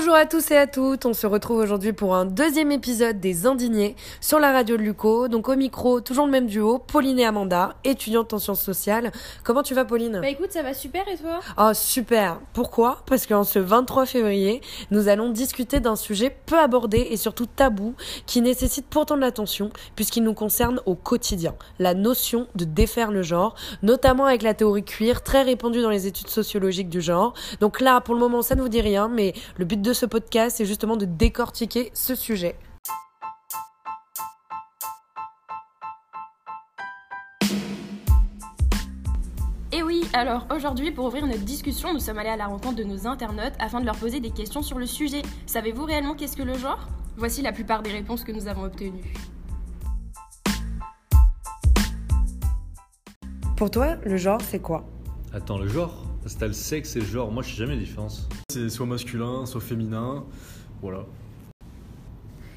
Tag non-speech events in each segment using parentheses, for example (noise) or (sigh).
Bonjour à tous et à toutes, on se retrouve aujourd'hui pour un deuxième épisode des Indignés sur la radio de Luco. Donc au micro, toujours le même duo, Pauline et Amanda, étudiantes en sciences sociales. Comment tu vas Pauline? Bah écoute, ça va super et toi? Oh super Pourquoi? Parce qu'en ce 23 février, nous allons discuter d'un sujet peu abordé et surtout tabou qui nécessite pourtant de l'attention puisqu'il nous concerne au quotidien. La notion de défaire le genre, notamment avec la théorie queer très répandue dans les études sociologiques du genre. Donc là, pour le moment, ça ne vous dit rien, mais le but de ce podcast, c'est justement de décortiquer ce sujet. Et oui, alors aujourd'hui, pour ouvrir notre discussion, nous sommes allés à la rencontre de nos internautes afin de leur poser des questions sur le sujet. Savez-vous réellement qu'est-ce que le genre? Voici la plupart des réponses que nous avons obtenues. Pour toi, le genre, c'est quoi? Attends, le genre? Parce que t'as le sexe et le genre. Moi, je sais jamais la différence. C'est soit masculin, soit féminin. Voilà.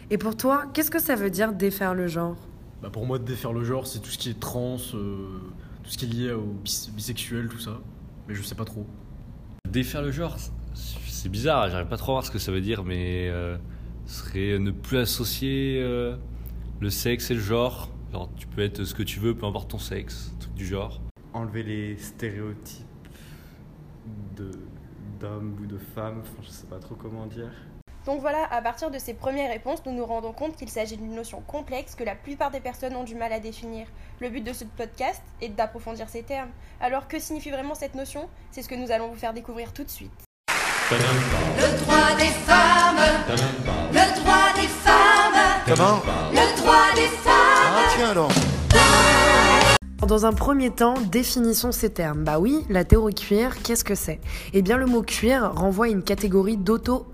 Et pour toi, qu'est-ce que ça veut dire défaire le genre? Bah pour moi, défaire le genre, c'est tout ce qui est trans, euh, tout ce qui est lié au bis- bisexuel, tout ça. Mais je sais pas trop. Défaire le genre, c'est bizarre. J'arrive pas trop à voir ce que ça veut dire, mais euh, ce serait ne plus associer euh, le sexe et le genre. Genre, tu peux être ce que tu veux, peu importe ton sexe, truc du genre. enlever les stéréotypes de d'hommes ou de femmes, enfin je sais pas trop comment dire. Donc voilà, à partir de ces premières réponses, nous nous rendons compte qu'il s'agit d'une notion complexe que la plupart des personnes ont du mal à définir. Le but de ce podcast est d'approfondir ces termes. Alors que signifie vraiment cette notion? C'est ce que nous allons vous faire découvrir tout de suite. Le droit des femmes, le droit des femmes, Comment? Dans un premier temps, définissons ces termes. Bah oui, la théorie queer, qu'est-ce que c'est? Eh bien, le mot queer renvoie à une catégorie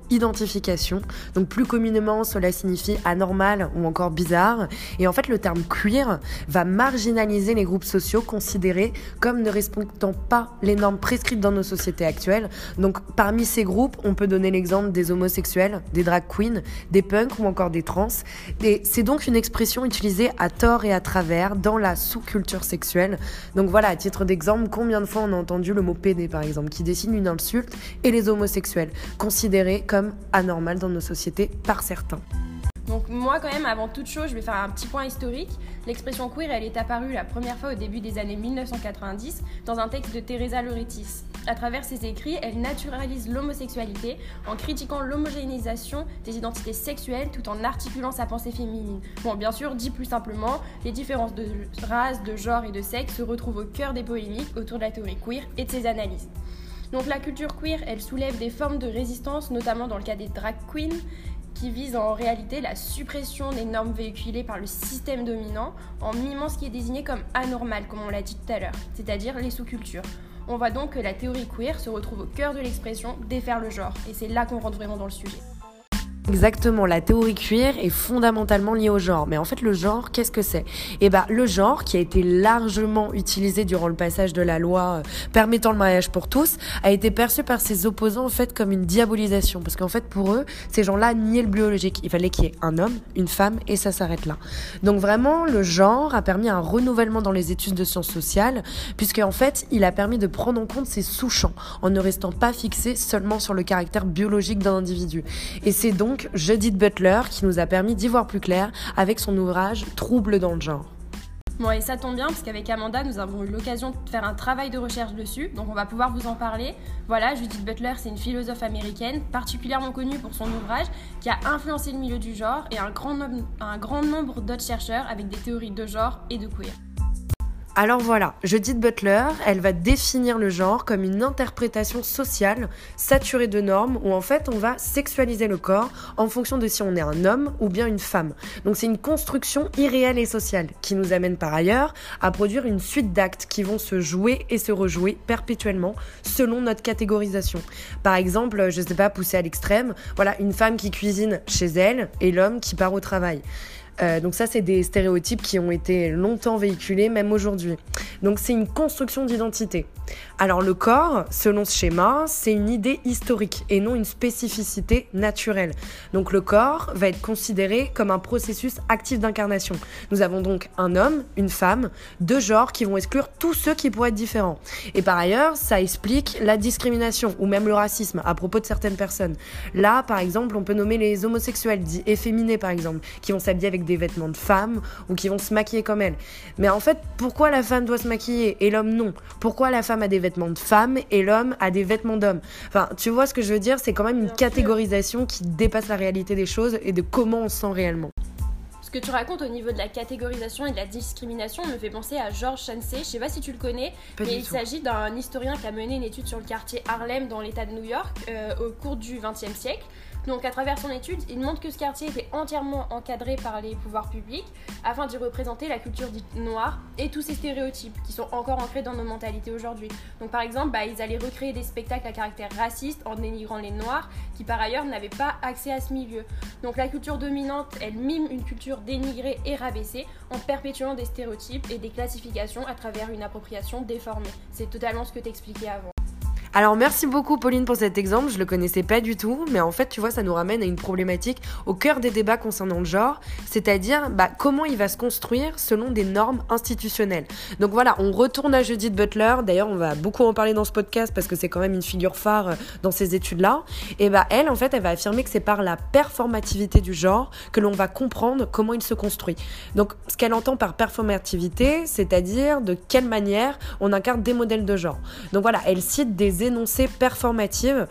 d'auto-identification. Donc, plus communément, cela signifie anormal ou encore bizarre. Et en fait, le terme queer va marginaliser les groupes sociaux considérés comme ne respectant pas les normes prescrites dans nos sociétés actuelles. Donc, parmi ces groupes, on peut donner l'exemple des homosexuels, des drag queens, des punks ou encore des trans. Et c'est donc une expression utilisée à tort et à travers dans la sous-culture sexuelle. Donc voilà, à titre d'exemple, combien de fois on a entendu le mot PD par exemple, qui dessine une insulte, et les homosexuels, considérés comme anormales dans nos sociétés par certains. Donc moi quand même, avant toute chose, je vais faire un petit point historique. L'expression queer, elle est apparue la première fois au début des années 1990 dans un texte de Teresa Lauretis. À travers ses écrits, elle naturalise l'homosexualité en critiquant l'homogénéisation des identités sexuelles tout en articulant sa pensée féminine. Bon, bien sûr, dit plus simplement, les différences de race, de genre et de sexe se retrouvent au cœur des polémiques autour de la théorie queer et de ses analyses. Donc la culture queer, elle soulève des formes de résistance, notamment dans le cas des drag queens, qui vise en réalité la suppression des normes véhiculées par le système dominant en mimant ce qui est désigné comme anormal, comme on l'a dit tout à l'heure, c'est-à-dire les sous-cultures. On voit donc que la théorie queer se retrouve au cœur de l'expression défaire le genre, et c'est là qu'on rentre vraiment dans le sujet. Exactement, la théorie queer est fondamentalement liée au genre. Mais en fait, le genre, qu'est-ce que c'est? Eh ben, le genre, qui a été largement utilisé durant le passage de la loi euh, permettant le mariage pour tous, a été perçu par ses opposants en fait comme une diabolisation. Parce qu'en fait, pour eux, ces gens-là niaient le biologique. Il fallait qu'il y ait un homme, une femme, et ça s'arrête là. Donc vraiment, le genre a permis un renouvellement dans les études de sciences sociales, puisque en fait, il a permis de prendre en compte ces sous-champs, en ne restant pas fixé seulement sur le caractère biologique d'un individu. Et c'est donc Judith Butler qui nous a permis d'y voir plus clair avec son ouvrage Trouble dans le genre. Bon, et ça tombe bien, parce qu'avec Amanda, nous avons eu l'occasion de faire un travail de recherche dessus, donc on va pouvoir vous en parler. Voilà, Judith Butler, c'est une philosophe américaine, particulièrement connue pour son ouvrage, qui a influencé le milieu du genre et un grand, un grand nombre d'autres chercheurs avec des théories de genre et de queer. Alors voilà, Judith Butler, elle va définir le genre comme une interprétation sociale saturée de normes où en fait on va sexualiser le corps en fonction de si on est un homme ou bien une femme. Donc c'est une construction irréelle et sociale qui nous amène par ailleurs à produire une suite d'actes qui vont se jouer et se rejouer perpétuellement selon notre catégorisation. Par exemple, je sais pas, pousser à l'extrême, voilà, une femme qui cuisine chez elle et l'homme qui part au travail. Euh, donc ça, c'est des stéréotypes qui ont été longtemps véhiculés, même aujourd'hui. Donc c'est une construction d'identité. Alors le corps, selon ce schéma, c'est une idée historique et non une spécificité naturelle. Donc le corps va être considéré comme un processus actif d'incarnation. Nous avons donc un homme, une femme, deux genres qui vont exclure tous ceux qui pourraient être différents. Et par ailleurs, ça explique la discrimination ou même le racisme à propos de certaines personnes. Là, par exemple, on peut nommer les homosexuels, dits efféminés par exemple, qui vont s'habiller avec des vêtements de femmes ou qui vont se maquiller comme elles. Mais en fait, pourquoi la femme doit se maquiller et l'homme non? Pourquoi la femme a des vêtements de femme et l'homme a des vêtements d'homme? Enfin, tu vois ce que je veux dire? C'est quand même une catégorisation qui dépasse la réalité des choses et de comment on se sent réellement. Ce que tu racontes au niveau de la catégorisation et de la discrimination me fait penser à Georges Chansey. Je sais pas si tu le connais, Pas mais il s'agit d'un historien qui a mené une étude sur le quartier Harlem dans l'état de New York euh, au cours du XXe siècle. Donc à travers son étude, il montre que ce quartier était entièrement encadré par les pouvoirs publics afin d'y représenter la culture dite noire et tous ces stéréotypes qui sont encore ancrés dans nos mentalités aujourd'hui. Donc par exemple, bah, ils allaient recréer des spectacles à caractère raciste en dénigrant les noirs qui par ailleurs n'avaient pas accès à ce milieu. Donc la culture dominante, elle mime une culture dénigrée et rabaissée en perpétuant des stéréotypes et des classifications à travers une appropriation déformée. C'est totalement ce que t'expliquais avant. Alors merci beaucoup Pauline pour cet exemple, je le connaissais pas du tout, mais en fait tu vois ça nous ramène à une problématique au cœur des débats concernant le genre, c'est-à-dire bah, comment il va se construire selon des normes institutionnelles. Donc voilà, on retourne à Judith Butler, d'ailleurs on va beaucoup en parler dans ce podcast parce que c'est quand même une figure phare euh, dans ces études-là, et bah elle en fait elle va affirmer que c'est par la performativité du genre que l'on va comprendre comment il se construit. Donc ce qu'elle entend par performativité, c'est-à-dire de quelle manière on incarne des modèles de genre. Donc voilà, elle cite des énoncés performatifs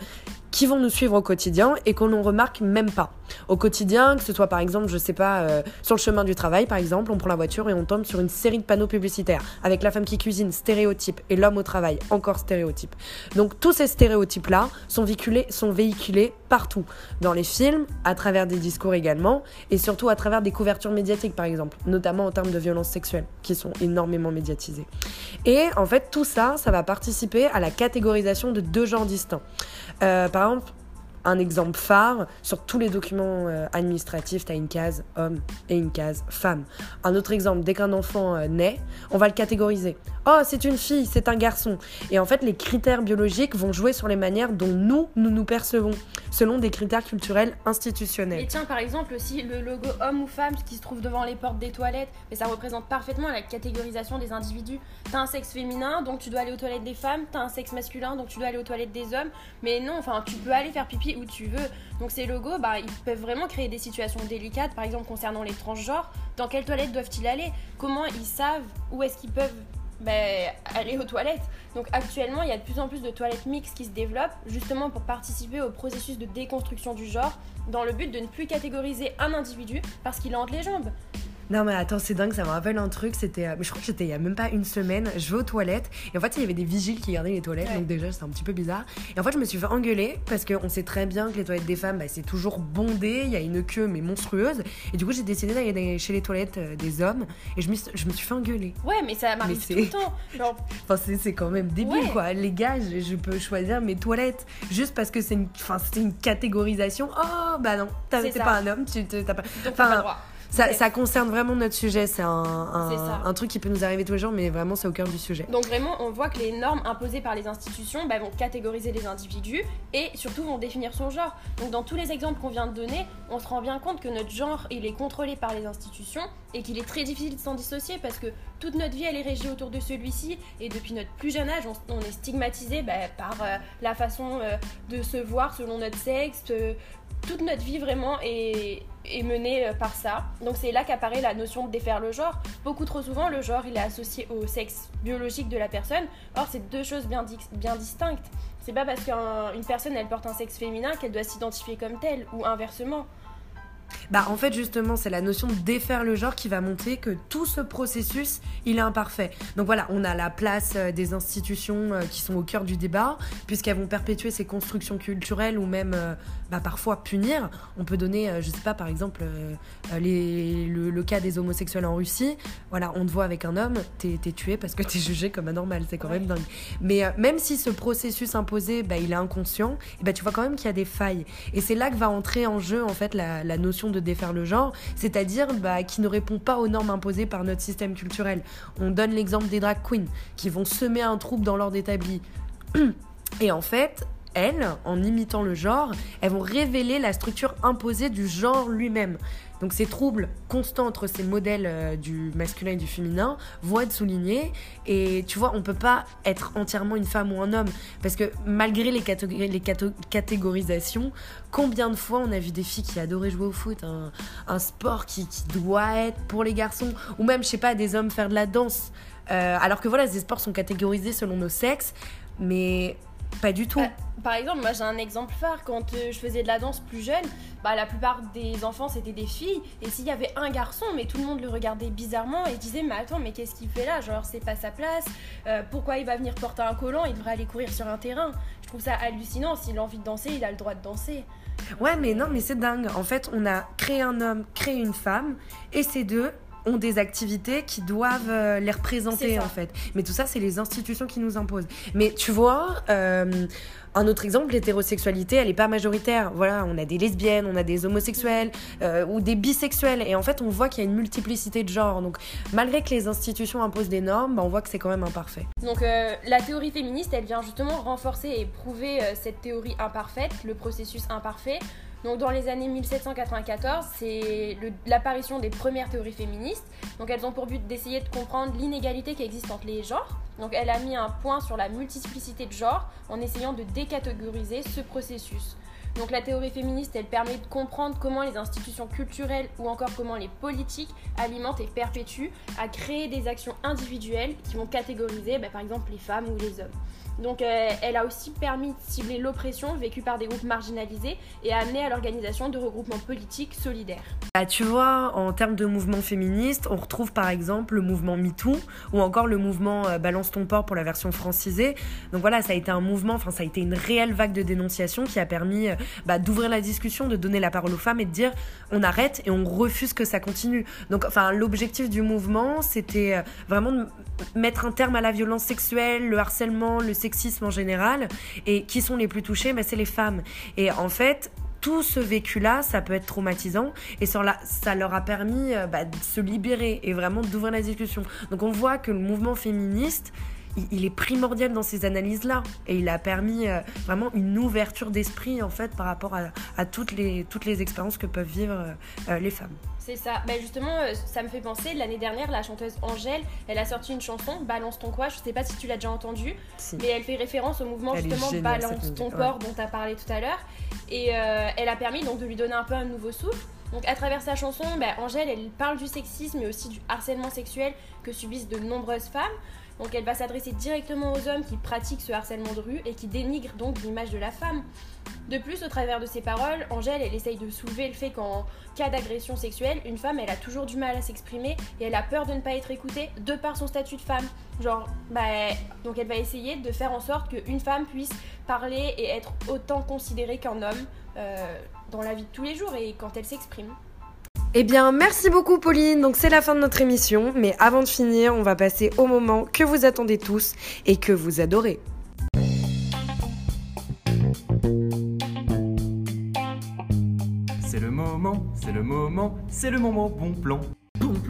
qui vont nous suivre au quotidien et qu'on ne remarque même pas. Au quotidien, que ce soit par exemple, je sais pas, euh, sur le chemin du travail par exemple, on prend la voiture et on tombe sur une série de panneaux publicitaires avec la femme qui cuisine, stéréotype, et l'homme au travail, encore stéréotype. Donc tous ces stéréotypes-là sont véhiculés, sont véhiculés partout, dans les films, à travers des discours également, et surtout à travers des couvertures médiatiques par exemple, notamment en termes de violences sexuelles, qui sont énormément médiatisées. Et en fait, tout ça, ça va participer à la catégorisation de deux genres distincts. Euh, exemple, un exemple phare, sur tous les documents euh, administratifs, tu as une case homme et une case femme. Un autre exemple, dès qu'un enfant euh, naît, on va le catégoriser. Oh, c'est une fille, c'est un garçon. Et en fait, les critères biologiques vont jouer sur les manières dont nous, nous nous percevons, selon des critères culturels institutionnels. Et tiens, par exemple, aussi le logo homme ou femme qui se trouve devant les portes des toilettes, mais ça représente parfaitement la catégorisation des individus. T'as un sexe féminin, donc tu dois aller aux toilettes des femmes, t'as un sexe masculin, donc tu dois aller aux toilettes des hommes, mais non, enfin, tu peux aller faire pipi où tu veux. Donc ces logos, bah, ils peuvent vraiment créer des situations délicates, par exemple concernant les transgenres. Dans quelles toilettes doivent-ils aller? Comment ils savent où est-ce qu'ils peuvent bah, aller aux toilettes. Donc actuellement, il y a de plus en plus de toilettes mixtes qui se développent, justement pour participer au processus de déconstruction du genre, dans le but de ne plus catégoriser un individu parce qu'il a entre les jambes. Non mais attends, c'est dingue, ça me rappelle un truc, c'était... euh, mais je crois que j'étais il y a même pas une semaine, je vais aux toilettes, et en fait il y avait des vigiles qui gardaient les toilettes, Ouais. donc déjà c'était un petit peu bizarre. Et en fait je me suis fait engueuler, parce qu'on sait très bien que les toilettes des femmes, bah, c'est toujours bondé, il y a une queue mais monstrueuse, et du coup j'ai décidé d'aller chez les toilettes euh, des hommes, et je me, suis- je me suis fait engueuler. Ouais, mais ça m'arrive tout le temps. (laughs) Genre, Enfin c'est quand même débile Ouais. quoi, les gars, je, je peux choisir mes toilettes, juste parce que c'est une, enfin, c'est une catégorisation, oh bah non, t'es pas un homme, tu t'as pas... donc pas le droit. Ça, Ouais. ça concerne vraiment notre sujet, c'est un, truc qui peut nous arriver tous les jours, mais vraiment c'est au cœur du sujet. Donc vraiment, on voit que les normes imposées par les institutions bah, vont catégoriser les individus et surtout vont définir son genre. Donc dans tous les exemples qu'on vient de donner, on se rend bien compte que notre genre, il est contrôlé par les institutions et qu'il est très difficile de s'en dissocier parce que toute notre vie, elle est régie autour de celui-ci et depuis notre plus jeune âge, on, on est stigmatisé bah, par euh, la façon euh, de se voir selon notre sexe. euh, toute notre vie vraiment est, est menée euh, par ça. Donc c'est là qu'apparaît la notion de défaire le genre. Beaucoup trop souvent, le genre il est associé au sexe biologique de la personne. Or, c'est deux choses bien, bien distinctes. C'est pas parce qu'une personne elle porte un sexe féminin qu'elle doit s'identifier comme telle ou inversement. Bah en fait justement c'est la notion de défaire le genre qui va montrer que tout ce processus il est imparfait. Donc voilà, on a la place euh, des institutions euh, qui sont au cœur du débat, puisqu'elles vont perpétuer ces constructions culturelles ou même euh, bah, parfois punir. On peut donner, je sais pas par exemple les, le, le cas des homosexuels en Russie. Voilà, on te voit avec un homme, t'es t'es tué parce que t'es jugé comme anormal, c'est quand même dingue. Mais euh, même si ce processus imposé, bah, il est inconscient, et bah, tu vois quand même qu'il y a des failles. Et c'est là que va entrer en jeu en fait la, la notion de défaire le genre, c'est-à-dire bah, qui ne répond pas aux normes imposées par notre système culturel. On donne l'exemple des drag queens qui vont semer un trouble dans l'ordre établi. (clears throat) Et en fait, elles, en imitant le genre, elles vont révéler la structure imposée du genre lui-même. Donc ces troubles constants entre ces modèles euh, du masculin et du féminin vont être soulignés. Et tu vois, on peut pas être entièrement une femme ou un homme. Parce que malgré les, les catégorisations, combien de fois on a vu des filles qui adoraient jouer au foot, un, sport qui, qui doit être pour les garçons, ou même, je sais pas, des hommes faire de la danse. Euh, alors que voilà, ces sports sont catégorisés selon nos sexes, mais pas du tout. Bah, Par exemple, moi j'ai un exemple phare. Quand euh, je faisais de la danse plus jeune, bah, la plupart des enfants c'était des filles. Et s'il y avait un garçon, mais tout le monde le regardait bizarrement et disait Mais attends, mais qu'est-ce qu'il fait là? Genre, c'est pas sa place. Euh, pourquoi il va venir porter un collant? Il devrait aller courir sur un terrain. Je trouve ça hallucinant. S'il a envie de danser, il a le droit de danser. Ouais, mais non, mais c'est dingue. En fait, on a créé un homme, créé une femme, et ces deux ont des activités qui doivent euh, les représenter en fait. Mais tout ça, c'est les institutions qui nous imposent. Mais tu vois, euh, un autre exemple, l'hétérosexualité, elle est pas majoritaire. Voilà, on a des lesbiennes, on a des homosexuels euh, ou des bisexuels, et en fait, on voit qu'il y a une multiplicité de genres. Donc, malgré que les institutions imposent des normes, bah, on voit que c'est quand même imparfait. Donc euh, la théorie féministe, elle vient justement renforcer et prouver cette théorie imparfaite, le processus imparfait. Donc dans les années 1794, c'est l'apparition des premières théories féministes. Donc elles ont pour but d'essayer de comprendre l'inégalité qui existe entre les genres. Donc elle a mis un point sur la multiplicité de genres en essayant de décatégoriser ce processus. Donc la théorie féministe, elle permet de comprendre comment les institutions culturelles ou encore comment les politiques alimentent et perpétuent à créer des actions individuelles qui vont catégoriser bah, par exemple les femmes ou les hommes. Donc euh, elle a aussi permis de cibler l'oppression vécue par des groupes marginalisés et a amené à l'organisation de regroupements politiques solidaires. Bah, tu vois, en termes de mouvement féministe, on retrouve par exemple le mouvement MeToo ou encore le mouvement euh, Balance ton port pour la version francisée. Donc voilà, ça a été un mouvement, enfin ça a été une réelle vague de dénonciation qui a permis euh, bah, d'ouvrir la discussion, de donner la parole aux femmes et de dire on arrête et on refuse que ça continue. Donc enfin l'objectif du mouvement, c'était vraiment de mettre un terme à la violence sexuelle, le harcèlement, le sexisme en général. Et qui sont les plus touchés bah, C'est les femmes. Et en fait, tout ce vécu-là, ça peut être traumatisant et ça, leur- ça leur a permis euh, bah, de se libérer et vraiment d'ouvrir la discussion. Donc on voit que le mouvement féministe, il, il est primordial dans ces analyses-là et il a permis euh, vraiment une ouverture d'esprit en fait par rapport à, à toutes, les, toutes les expériences que peuvent vivre euh, euh, les femmes. C'est ça. Bah justement, ça me fait penser, l'année dernière, la chanteuse Angèle, elle a sorti une chanson, Balance ton quoi, je sais pas si tu l'as déjà entendue, Si. mais elle fait référence au mouvement Elle justement Balance ton corps dont tu as parlé tout à l'heure. Et euh, elle a permis donc de lui donner un peu un nouveau souffle. Donc à travers sa chanson, bah, Angèle, elle parle du sexisme mais aussi du harcèlement sexuel que subissent de nombreuses femmes. Donc elle va s'adresser directement aux hommes qui pratiquent ce harcèlement de rue et qui dénigrent donc l'image de la femme. De plus, au travers de ses paroles, Angèle, elle essaye de soulever le fait qu'en cas d'agression sexuelle, une femme, elle a toujours du mal à s'exprimer et elle a peur de ne pas être écoutée de par son statut de femme. Genre, bah, donc elle va essayer de faire en sorte qu'une femme puisse parler et être autant considérée qu'un homme euh, dans la vie de tous les jours et quand elle s'exprime. Eh bien, merci beaucoup Pauline. Donc c'est la fin de notre émission, mais avant de finir, on va passer au moment que vous attendez tous et que vous adorez. C'est le moment, c'est le moment, c'est le moment bon plan.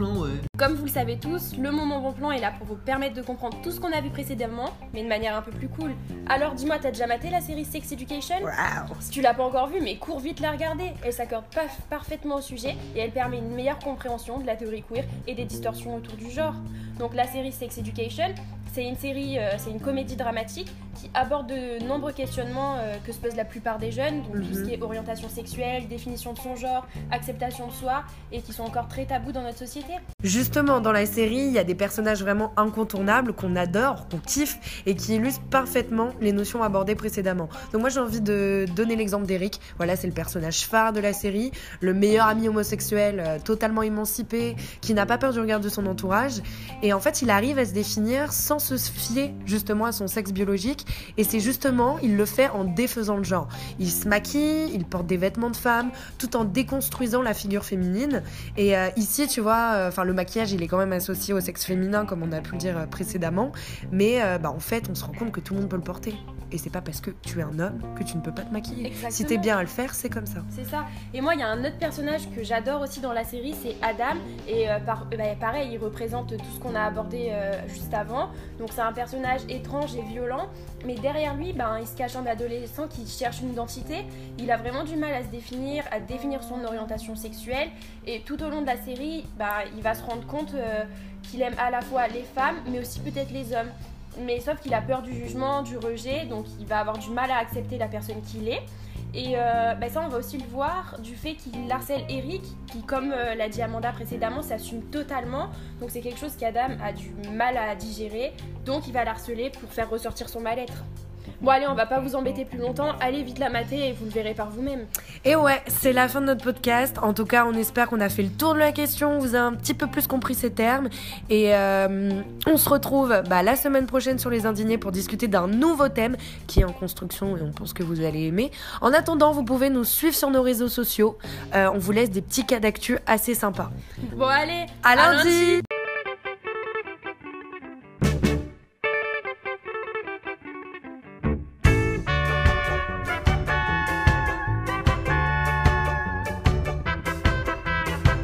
Bon plan, ouais. Comme vous le savez tous, le moment bon plan est là pour vous permettre de comprendre tout ce qu'on a vu précédemment, mais de manière un peu plus cool. Alors dis-moi, t'as déjà maté la série Sex Education? Si tu l'as pas encore vue, mais cours vite la regarder. Elle s'accorde parfaitement au sujet et elle permet une meilleure compréhension de la théorie queer et des distorsions autour du genre. Donc la série Sex Education, c'est une série, euh, c'est une comédie dramatique qui aborde de nombreux questionnements euh, que se posent la plupart des jeunes, donc tout ce qui est orientation sexuelle, définition de son genre, acceptation de soi, et qui sont encore très tabous dans notre société. Justement, dans la série, il y a des personnages vraiment incontournables qu'on adore, qu'on kiffe et qui illustrent parfaitement les notions abordées précédemment. Donc moi, j'ai envie de donner l'exemple d'Eric. Voilà, c'est le personnage phare de la série, le meilleur ami homosexuel, euh, totalement émancipé, qui n'a pas peur du regard de son entourage. Et en fait, il arrive à se définir sans se fier justement à son sexe biologique. Et c'est justement, il le fait en défaisant le genre. Il se maquille, il porte des vêtements de femme, tout en déconstruisant la figure féminine. Et euh, ici, tu vois, euh, enfin le maquillage, il est quand même associé au sexe féminin, comme on a pu le dire euh, précédemment. Mais bah, en fait, on se rend compte que tout le monde peut le porter. Et c'est pas parce que tu es un homme que tu ne peux pas te maquiller. Si t'es bien à le faire, c'est comme ça. C'est ça. Et moi, il y a un autre personnage que j'adore aussi dans la série, c'est Adam. Et euh, par- euh, bah, pareil, il représente tout ce qu'on a abordé euh, juste avant. Donc c'est un personnage étrange et violent. Mais derrière lui, ben, il se cache un adolescent qui cherche une identité. Il a vraiment du mal à se définir, à définir son orientation sexuelle. Et tout au long de la série, ben, il va se rendre compte euh, qu'il aime à la fois les femmes, mais aussi peut-être les hommes. Mais sauf qu'il a peur du jugement, du rejet, donc il va avoir du mal à accepter la personne qu'il est. Et euh, bah ça, on va aussi le voir du fait qu'il harcèle Eric, qui, comme euh, l'a dit Amanda précédemment, s'assume totalement. Donc c'est quelque chose qu'Adam a du mal à digérer. Donc il va l'harceler pour faire ressortir son mal-être. Bon allez, on va pas vous embêter plus longtemps. Allez vite la mater et vous le verrez par vous-même. Et ouais, c'est la fin de notre podcast. En tout cas, on espère qu'on a fait le tour de la question, vous avez un petit peu plus compris ces termes. Et euh, on se retrouve bah, la semaine prochaine sur les indignés pour discuter d'un nouveau thème qui est en construction et on pense que vous allez aimer. En attendant, vous pouvez nous suivre sur nos réseaux sociaux. Euh, on vous laisse des petits cas d'actu assez sympas. Bon allez, À lundi